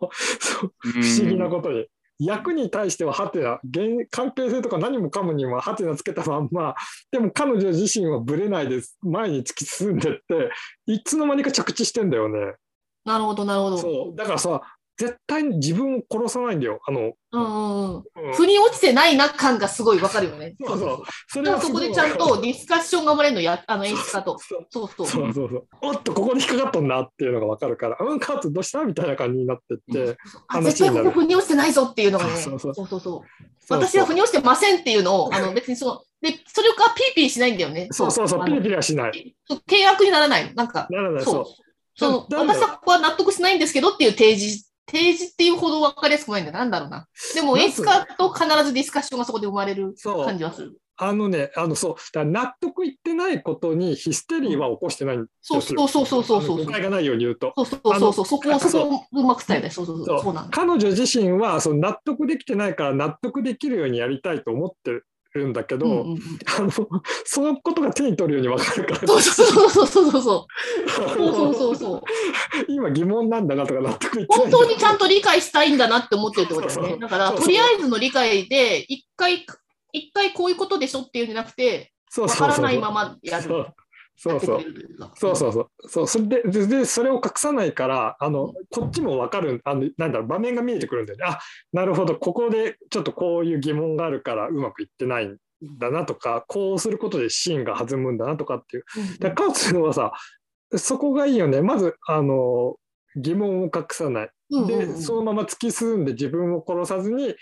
[SPEAKER 3] 不思議なことに。役に対してはハテナ、原関係性とか何もかもにもハテナつけたまんま、でも彼女自身はブレないです。前に突き進んでって、いつの間にか着地してんだよね。
[SPEAKER 4] なるほど、なるほど。
[SPEAKER 3] そう。だからさ、絶対に自分を殺さないんだよ。あの、
[SPEAKER 4] うんうんうん。
[SPEAKER 3] うん
[SPEAKER 4] 腑に落ちてないな感がすごいわかるよね。
[SPEAKER 3] そうそう。そ
[SPEAKER 4] だからそこでちゃんとディスカッションが生まれるのや、あの演出家と。
[SPEAKER 3] そう
[SPEAKER 4] そうそう。
[SPEAKER 3] そうそう。おっと、ここで引っかかったんだっていうのが分かるから、うん、カーツどうしたみたいな感じになってって、
[SPEAKER 4] あ
[SPEAKER 3] 話になる
[SPEAKER 4] 絶対ここ腑に落ちてないぞっていうのがね。
[SPEAKER 3] そ
[SPEAKER 4] そうう
[SPEAKER 3] そう
[SPEAKER 4] そうそう。
[SPEAKER 3] そう
[SPEAKER 4] 私は腑に落ちてませんっていうのを、あの 別にその、で、それがピリピリしないんだよね。
[SPEAKER 3] そうそうそう、ピリピリはしない。
[SPEAKER 4] 契約にならない。なんか、
[SPEAKER 3] ならない、
[SPEAKER 4] そう
[SPEAKER 3] そ
[SPEAKER 4] の
[SPEAKER 3] だだ
[SPEAKER 4] 私はここは納得しないんですけどっていう提示、提示っていうほど分かりやすくないんだ。なんだろうな。でも演出家と必ずディスカッションがそこで生まれる感じはする。
[SPEAKER 3] あのね、あのそう、納得いってないことにヒステリーは起こしてないんですよ。
[SPEAKER 4] そうそうそうそうそうそう
[SPEAKER 3] 誤解がないように言うと。
[SPEAKER 4] そうそうそうそう。そこを、
[SPEAKER 3] そ
[SPEAKER 4] こをうまく伝えない。そうそうそう。
[SPEAKER 3] そう。彼女自身はその納得できてないから納得できるようにやりたいと思ってるんだけど、
[SPEAKER 4] うんうんうん
[SPEAKER 3] あのそのことが手に取るように分かるから
[SPEAKER 4] そうそうそうそうそうそう。そうそうそうそう。
[SPEAKER 3] 今疑問なんだなとか納得いって
[SPEAKER 4] 本当にちゃんと理解したいんだなって思ってるってことだ
[SPEAKER 3] そうそう
[SPEAKER 4] よね。だから、
[SPEAKER 3] そうそう
[SPEAKER 4] とりあえずの理解で、一回、一回こういうことでしょっていうんじゃなくて、
[SPEAKER 3] そう
[SPEAKER 4] わからないままやる。
[SPEAKER 3] そうそうそう
[SPEAKER 4] やってくれるというか
[SPEAKER 3] そうそうそう。そうそれでででそれを隠さないからあのこっちも分かるあのなんだろう場面が見えてくるんだよね。あなるほど。ここでちょっとこういう疑問があるからうまくいってないんだなとかこうすることでシーンが弾むんだなとかっていう。だからカウツはさそこがいいよね。まずあの疑問を隠さない。で
[SPEAKER 4] うん
[SPEAKER 3] そのまま突き進んで自分を殺さずに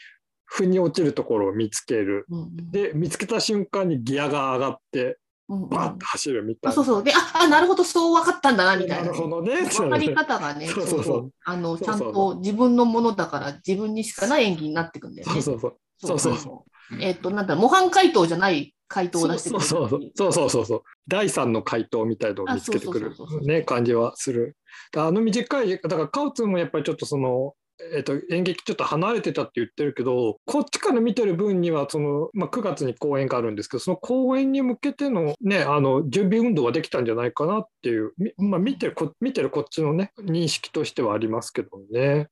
[SPEAKER 3] 腑に落ちるところを見つける。で見つけた瞬間にギアが上がってバーッと走るみたいな。
[SPEAKER 4] あそうそう。で、あ、あなるほど、そう分かったんだな、みたいなね。
[SPEAKER 3] なるほどね。
[SPEAKER 4] 分かり方がね、
[SPEAKER 3] そうそうそう
[SPEAKER 4] あの、ちゃんと自分のものだから、自分にしかない演技になってくんだよね。
[SPEAKER 3] そうそうそう。そうそうそ
[SPEAKER 4] えっ、と、なんだ、模範回答じゃない回答を出してく
[SPEAKER 3] そう
[SPEAKER 4] る。
[SPEAKER 3] そうそうそうそうそう第三の回答みたいのを見つけてくる
[SPEAKER 4] あそうそうそうそう
[SPEAKER 3] ね感じはする。だあの短いだからカウツもやっぱりちょっとその。えっと演劇ちょっと離れてたって言ってるけどこっちから見てる分にはその、まあ、9月に公演があるんですけどその公演に向けての,、ね、あの準備運動ができたんじゃないかなっていう、みまあ、見てるこ見てるこっちのね認識としてはありますけどね。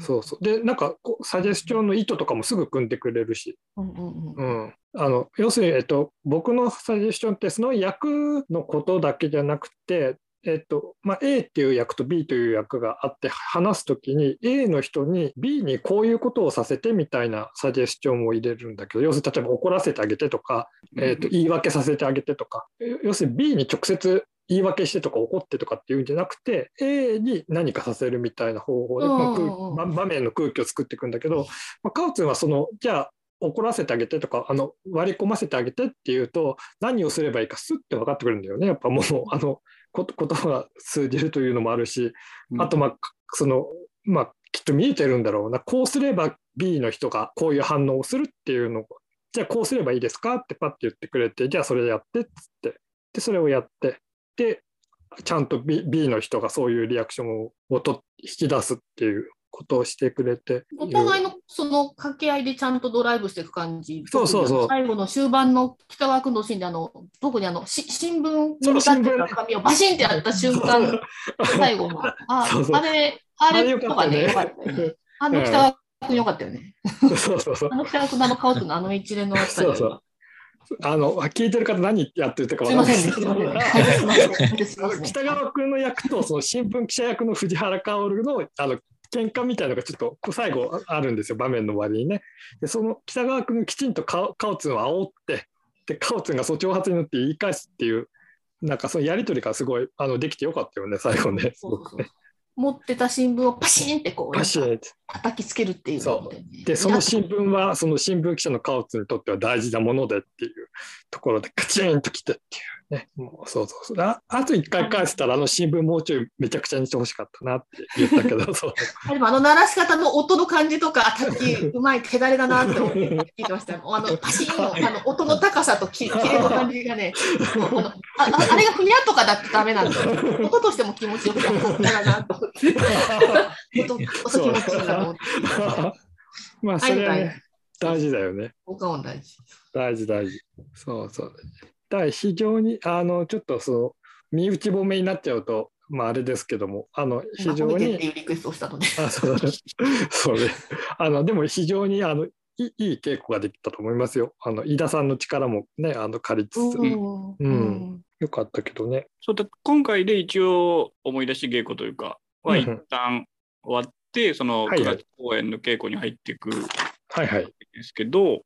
[SPEAKER 3] そうそう。でなんかこうサジェスチョンの意図とかもすぐ組んでくれるし、
[SPEAKER 4] うんうんうん
[SPEAKER 3] う
[SPEAKER 4] うん。
[SPEAKER 3] ん、あの要するに、えっと、僕のサジェスチョンってその役のことだけじゃなくて、えっとまあ、A っていう役と B という役があって話すときに A の人に B にこういうことをさせてみたいなサジェスチョンを入れるんだけど要するに例えば怒らせてあげてとか、えっと言い訳させてあげてとか要するに B に直接言い訳してとか怒ってとかっていうんじゃなくて A に何かさせるみたいな方法で、まあ場面の空気を作っていくんだけど、まあ、カウツンはそのじゃあ怒らせてあげてとかあの割り込ませてあげてっていうと何をすればいいかスッて分かってくるんだよね。やっぱもうあのこ言葉 が通じるというのもあるしあとまあそのまあきっと見えてるんだろうな。こうすれば B の人がこういう反応をするっていうのをじゃあこうすればいいですかってパッて言ってくれてじゃあそれやってっつって。でそれをやって。でちゃんと B, B の人がそういうリアクションをと引き出すっていうことをしてくれて
[SPEAKER 4] お互いのその掛け合いでちゃんとドライブしていく感じ？
[SPEAKER 3] そうそうそう。
[SPEAKER 4] 最後の終盤の北川君のシーンで、あの、特にあの、し新聞に向かってた紙をバシンってやった瞬間、最後の、あ
[SPEAKER 3] そうそう。
[SPEAKER 4] あれ、あれとかね、よかったよね。あの北川君よかったよね。
[SPEAKER 3] そうそうそう。
[SPEAKER 4] あの北川君のあの顔とのあの一連のあたり
[SPEAKER 3] そうそう。あの聞いてる方何やってるか
[SPEAKER 4] すいませんね、すいません。ね。解説しますね解説しますね
[SPEAKER 3] 北川君の役とその新聞記者役の藤原薫のあの喧嘩みたいなのがちょっと最後あるんですよ場面の終わりにね。でその北川君がきちんとカカオツンを煽ってでカオツンがそっちを発になって言い返すっていうなんかそのやり取りがすごいあのできてよかったよね最後ね。
[SPEAKER 4] 持ってた新聞をパシンってこう、
[SPEAKER 3] パシッて
[SPEAKER 4] 叩きつけるっていうので、ね。
[SPEAKER 3] でその新聞はその新聞記者のカオツンにとっては大事なものでっていうところでカチンときてっていうねもうそうそうそうああと一回返せたらあの新聞もうちょいめちゃくちゃにしてほしかったなって言ったけど そう
[SPEAKER 4] でもあの鳴らし方の音の感じとか、あ叩きうまい手だれだなって思って聞いてましたよ。あのパシーンのあの音の高さときキレの感じがね、あのあれがふにゃとかだってダメなんだよ。音としても気持ちよくて、さすがだなと思って。音音気持ちいいなと思って。
[SPEAKER 3] まあそれはね大事だよね
[SPEAKER 4] 効果音大事。
[SPEAKER 3] 大事大事そうそうだから非常にあのちょっとその身内褒めになっちゃうとまああれですけどもあの非常に
[SPEAKER 4] ていうリクエストをしたので。
[SPEAKER 3] あそうそうねあのでも非常にあのいいいい稽古ができたと思いますよ。あの飯田さんの力もねあの借りつつ、
[SPEAKER 4] うん。
[SPEAKER 3] うん。よかったけどね。
[SPEAKER 2] そうだ今回で一応思い出し稽古というかは
[SPEAKER 3] うん。
[SPEAKER 2] 一旦終わって、その9
[SPEAKER 3] はいはい。
[SPEAKER 2] 月公演の稽古に入っていくん
[SPEAKER 3] はいはい。
[SPEAKER 2] ですけど、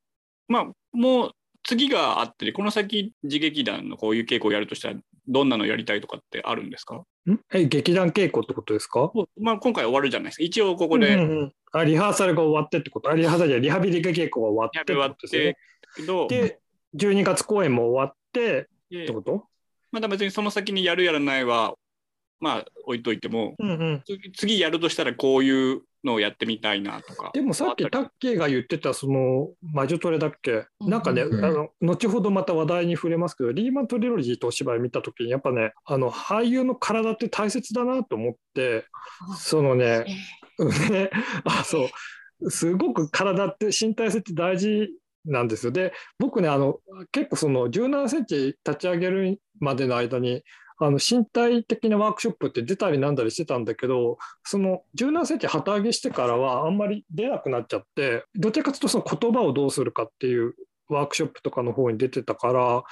[SPEAKER 2] まあもう次があってこの先自劇団のこういう稽古をやるとしたらどんなのやりたいとかってあるんですか？
[SPEAKER 3] ん？え劇団稽古ってことですか？
[SPEAKER 2] まあ今回終わるじゃないですか。一応ここで
[SPEAKER 3] うんうんうん。あリハーサルが終わってってこと？あリハーサルじゃリハビリ稽古が終わってって
[SPEAKER 2] 終わっ
[SPEAKER 3] ことですよで12月公演も終わって
[SPEAKER 2] で
[SPEAKER 3] ってこと？
[SPEAKER 2] まだ別にその先にやるやらないはまあ置いといても
[SPEAKER 3] うんうん。
[SPEAKER 2] 次次やるとしたらこういうのをやってみたいなとか。
[SPEAKER 3] でもさっきタッキーが言ってたその魔女トレだっけ、
[SPEAKER 4] うん。
[SPEAKER 3] なんかね、
[SPEAKER 1] うん。
[SPEAKER 3] あの後ほどまた話題に触れますけどリーマントリロジーとお芝居見た時にやっぱねあの俳優の体って大切だなと思ってそのねね。あそう。すごく体って身体性って大事なんですよ。で僕ねあの結構その17センチ立ち上げるまでの間にあの身体的なワークショップって出たりなんだりしてたんだけどその17センチ旗揚げしてからはあんまり出なくなっちゃってどちらかというとその言葉をどうするかっていうワークショップとかの方に出てたから、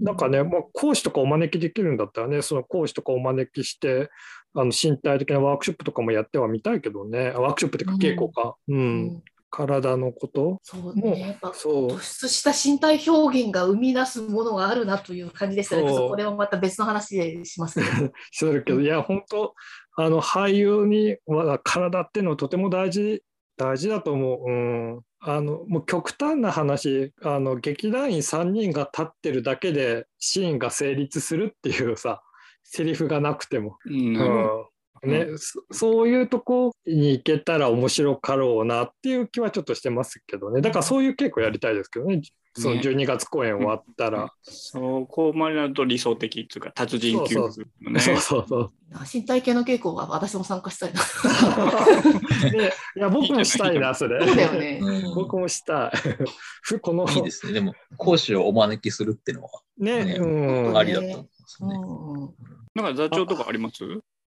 [SPEAKER 3] なんかね、まあ、講師とかお招きできるんだったらね、その講師とかお招きして、あの身体的なワークショップとかもやってはみたいけどね、あワークショップっていうか稽古か、うん、
[SPEAKER 4] うん
[SPEAKER 3] 体のこと、
[SPEAKER 4] そうね、やっぱ
[SPEAKER 3] そう
[SPEAKER 4] 突出した身体表現が生み出すものがあるなという感じでしたね。
[SPEAKER 3] そ
[SPEAKER 4] これはまた別の話でしますけど。
[SPEAKER 3] するけど、いや、本当、あの俳優には体っていうのはとても大事、大事だと思う。うん、あのもう極端な話あの、劇団員3人が立ってるだけでシーンが成立するっていうさ、セリフがなくても。
[SPEAKER 2] うん
[SPEAKER 3] うんねそそういうとこに行けたら面白かろうなっていう気はちょっとしてますけどね。だからそういう稽古やりたいですけどね。その
[SPEAKER 2] ね
[SPEAKER 3] 12月公演終わったら。
[SPEAKER 2] そこまでなると理想的っていうか、達人級のね。
[SPEAKER 3] そうそうそう。
[SPEAKER 4] 身体系の稽古は私も参加したいな。
[SPEAKER 3] ね、いや僕もしたいな、それ。
[SPEAKER 4] そうだよね。
[SPEAKER 1] うん
[SPEAKER 3] 僕もしたい。ふこの
[SPEAKER 1] いいですね。でも、講師をお招きするっていうのは、
[SPEAKER 3] ね、
[SPEAKER 1] ね
[SPEAKER 3] うん、
[SPEAKER 1] ありだと思うんですね。
[SPEAKER 4] うんうん
[SPEAKER 2] なんか座長とかあります？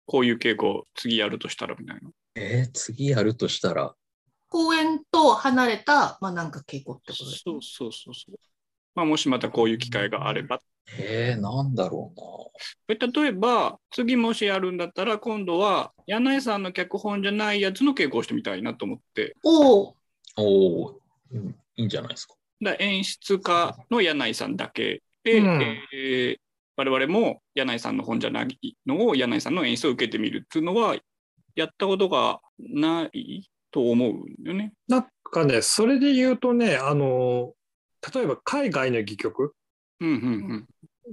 [SPEAKER 2] こういう稽古次やるとしたらみたいな。
[SPEAKER 1] えー次やるとしたら、
[SPEAKER 4] 公園と離れた、まあ、なんか稽古ってことです
[SPEAKER 2] そうそうそうそう。まあ、もしまたこういう機会があれば。
[SPEAKER 1] えー、なんだろう
[SPEAKER 2] 例えば、次もしやるんだったら、今度は柳井さんの脚本じゃないやつの稽古をしてみたいなと思って、
[SPEAKER 4] おお、
[SPEAKER 1] な。おお、うんいいんじゃないですか。
[SPEAKER 2] だ演出家の柳井さんだけで、
[SPEAKER 3] うん
[SPEAKER 2] えー我々も柳井さんの本じゃないのを柳井さんの演出を受けてみるっていうのは、やったことがないと思うんだよね。
[SPEAKER 3] なんかね、それで言うとね、あの、例えば海外の戯曲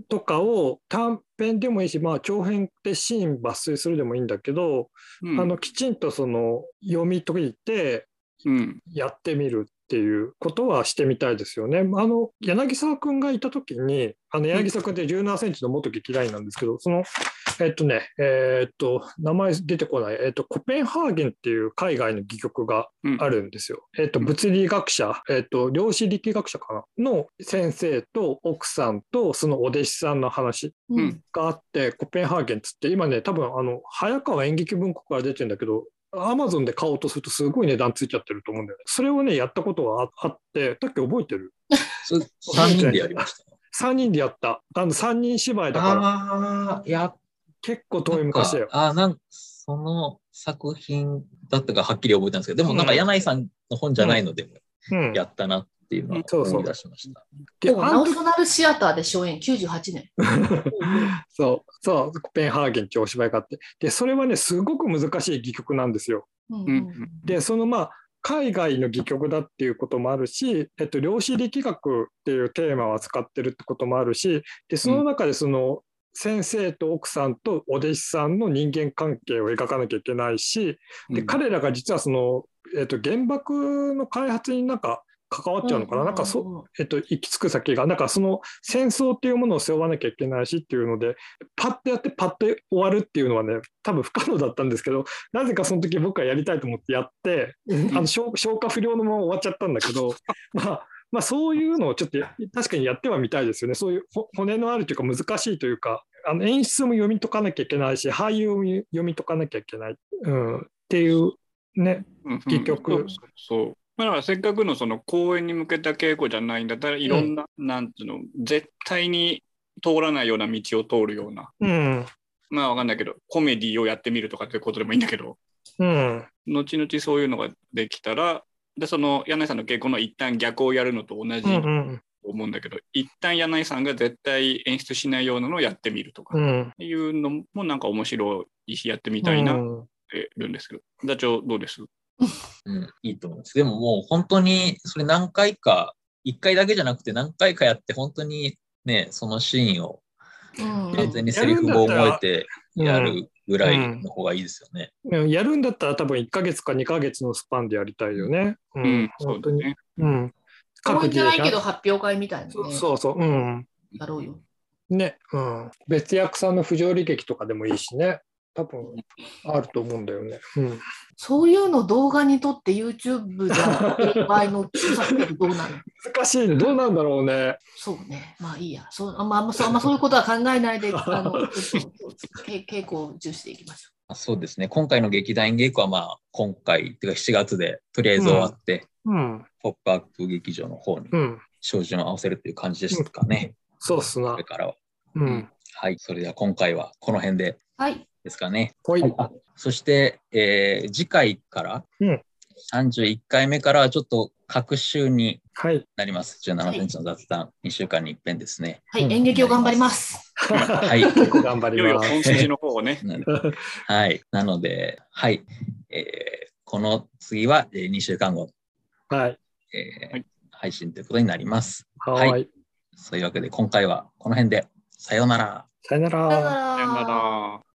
[SPEAKER 3] とかを短編でもいいし、まあ、長編でシーン抜粋するでもいいんだけど、
[SPEAKER 2] うん。
[SPEAKER 3] あのきちんとその読み解いて
[SPEAKER 2] うん、
[SPEAKER 3] やってみるっていうことはしてみたいですよね。あの柳沢君がいた時にあの柳沢君って17センチの元劇団員なんですけど、そのえっとねえっと名前出てこない、えっと、コペンハーゲンっていう海外の戯曲が
[SPEAKER 2] うん
[SPEAKER 3] あるんですよ。えっと、物理学者、えっと、量子力学者かなの先生と奥さんとそのお弟子さんの話
[SPEAKER 4] うん
[SPEAKER 2] うん
[SPEAKER 3] があって、コペンハーゲンっつって、今ね、多分あの早川演劇文庫から出てるんだけど、アマゾンで買おうとするとすごい値段ついちゃってると思うんだよね。それをね、やったことがああって、だっけ覚えてる？
[SPEAKER 1] それ3人でやりました。
[SPEAKER 3] ?3 人でやった。あの3人芝居だから、
[SPEAKER 1] ああ、いや、
[SPEAKER 3] 結構遠い昔だよ。
[SPEAKER 1] あなんかその作品だったかはっきり覚えてたんですけど、でもなんか
[SPEAKER 3] うん
[SPEAKER 1] 柳井さんの本じゃないのでも
[SPEAKER 3] うん、
[SPEAKER 1] やったなっていうのを
[SPEAKER 3] そうそう
[SPEAKER 1] 思い出しました。
[SPEAKER 3] であの時
[SPEAKER 4] ナオソナルシアターで初演98年。
[SPEAKER 3] そう、そう、コペンハーゲンってお芝居があって。で、それはね、すごく難しい戯曲なんですよ。
[SPEAKER 4] うんうん
[SPEAKER 2] うん
[SPEAKER 3] で、そのまあ、海外の戯曲だっていうこともあるし、えっと、量子力学っていうテーマを扱ってるってこともあるし、で、その中でその、先生と奥さんとお弟子さんの人間関係を描かなきゃいけないし、で
[SPEAKER 2] うん
[SPEAKER 3] 彼らが実はその、えっと、原爆の開発になんか関わっちゃうのかな、なんかそ
[SPEAKER 4] うん
[SPEAKER 3] えっと、行き着く先が、なんかその戦争っていうものを背負わなきゃいけないしっていうので、パッとやってパッと終わるっていうのはね、多分不可能だったんですけど、なぜかその時僕はやりたいと思ってやって、あの消消化不良のまま終わっちゃったんだけど、まあ、まあ、そういうのをちょっとや確かにやってはみたいですよね。そういうほ骨のあるというか難しいというか、あの演出も読み解かなきゃいけないし、俳優も読み解かなきゃいけない、うん、っていうね。結局。
[SPEAKER 2] そうまあ、だからせっかくのその公演に向けた稽古じゃないんだったらいろんな、なんていうの絶対に通らないような道を通るような。
[SPEAKER 3] うん、
[SPEAKER 2] まあわかんないけどコメディをやってみるとかっていうことでもいいんだけど。
[SPEAKER 3] うん、
[SPEAKER 2] 後々そういうのができたらでその柳井さんの稽古の一旦逆をやるのと同じ
[SPEAKER 3] うん、う
[SPEAKER 2] と
[SPEAKER 3] ん、
[SPEAKER 2] 思うんだけど、一旦柳井さんが絶対演出しないようなのをやってみるとか、っ
[SPEAKER 3] うん。
[SPEAKER 2] ていうのもなんか面白いしやってみたいなっ
[SPEAKER 3] うん
[SPEAKER 2] てるんですけど、座長どうです？
[SPEAKER 1] うん、いいと思います。でももう本当にそれ何回か、1回だけじゃなくて何回かやって本当にね、そのシーンを
[SPEAKER 4] うん
[SPEAKER 1] 完全にセリフを覚えてやるぐらいの方がいいですよね。
[SPEAKER 3] うんやるんだったら多分1ヶ月か2ヶ月のスパンでやりたいよね。う
[SPEAKER 2] うん、そ
[SPEAKER 3] 本当に。
[SPEAKER 2] う
[SPEAKER 3] ん。
[SPEAKER 4] 公演じゃないけど
[SPEAKER 3] 各
[SPEAKER 4] 発表会みたいな
[SPEAKER 3] そう
[SPEAKER 4] ね。
[SPEAKER 3] そうそう。うん。
[SPEAKER 4] やろうよ。
[SPEAKER 3] ね。うん。別役さんの不条理劇とかでもいいしね。多分あると思うんだよね。うん。
[SPEAKER 4] そういうの動画に撮って YouTube じゃやってる場合の著作権どうなる
[SPEAKER 3] 難しいね。どうなんだろうね。
[SPEAKER 4] そうね。まあいいや。そうあんまあんまそうあんまそういうことは考えないで、あの、稽古を重視していきましょ
[SPEAKER 1] あそうですね。今回の劇団稽古はまあ今回、てか7月でとりあえず終わって、
[SPEAKER 3] うん。
[SPEAKER 1] ポップアップ劇場の方に
[SPEAKER 3] うん。
[SPEAKER 1] 照準を合わせるという感じですかね。
[SPEAKER 3] そうっすな
[SPEAKER 1] これ。からは。
[SPEAKER 3] うん。
[SPEAKER 1] はい。それでは今回はこの辺で
[SPEAKER 4] はい。
[SPEAKER 1] ですかね。
[SPEAKER 3] ほい。
[SPEAKER 1] あそして、えー次回から、
[SPEAKER 3] うん
[SPEAKER 1] 31回目からはちょっと各週に
[SPEAKER 3] はい。
[SPEAKER 1] なります。17センチの雑談、2週間に一遍ですね。
[SPEAKER 4] はい。
[SPEAKER 3] うん
[SPEAKER 4] 演劇を頑張ります。
[SPEAKER 1] はい。
[SPEAKER 3] 頑張り
[SPEAKER 2] いよいよ
[SPEAKER 3] ます。
[SPEAKER 2] 本筋の方をね。
[SPEAKER 1] な はい。なので、はい。えーこの次は、え2週間後、
[SPEAKER 3] はい。
[SPEAKER 1] えー
[SPEAKER 2] はい
[SPEAKER 1] 配信ということになります。
[SPEAKER 3] は
[SPEAKER 1] はい
[SPEAKER 3] い。
[SPEAKER 1] そういうわけで、今回はこの辺で、さようなら。
[SPEAKER 3] さよなら。
[SPEAKER 4] さよな
[SPEAKER 2] さよなら。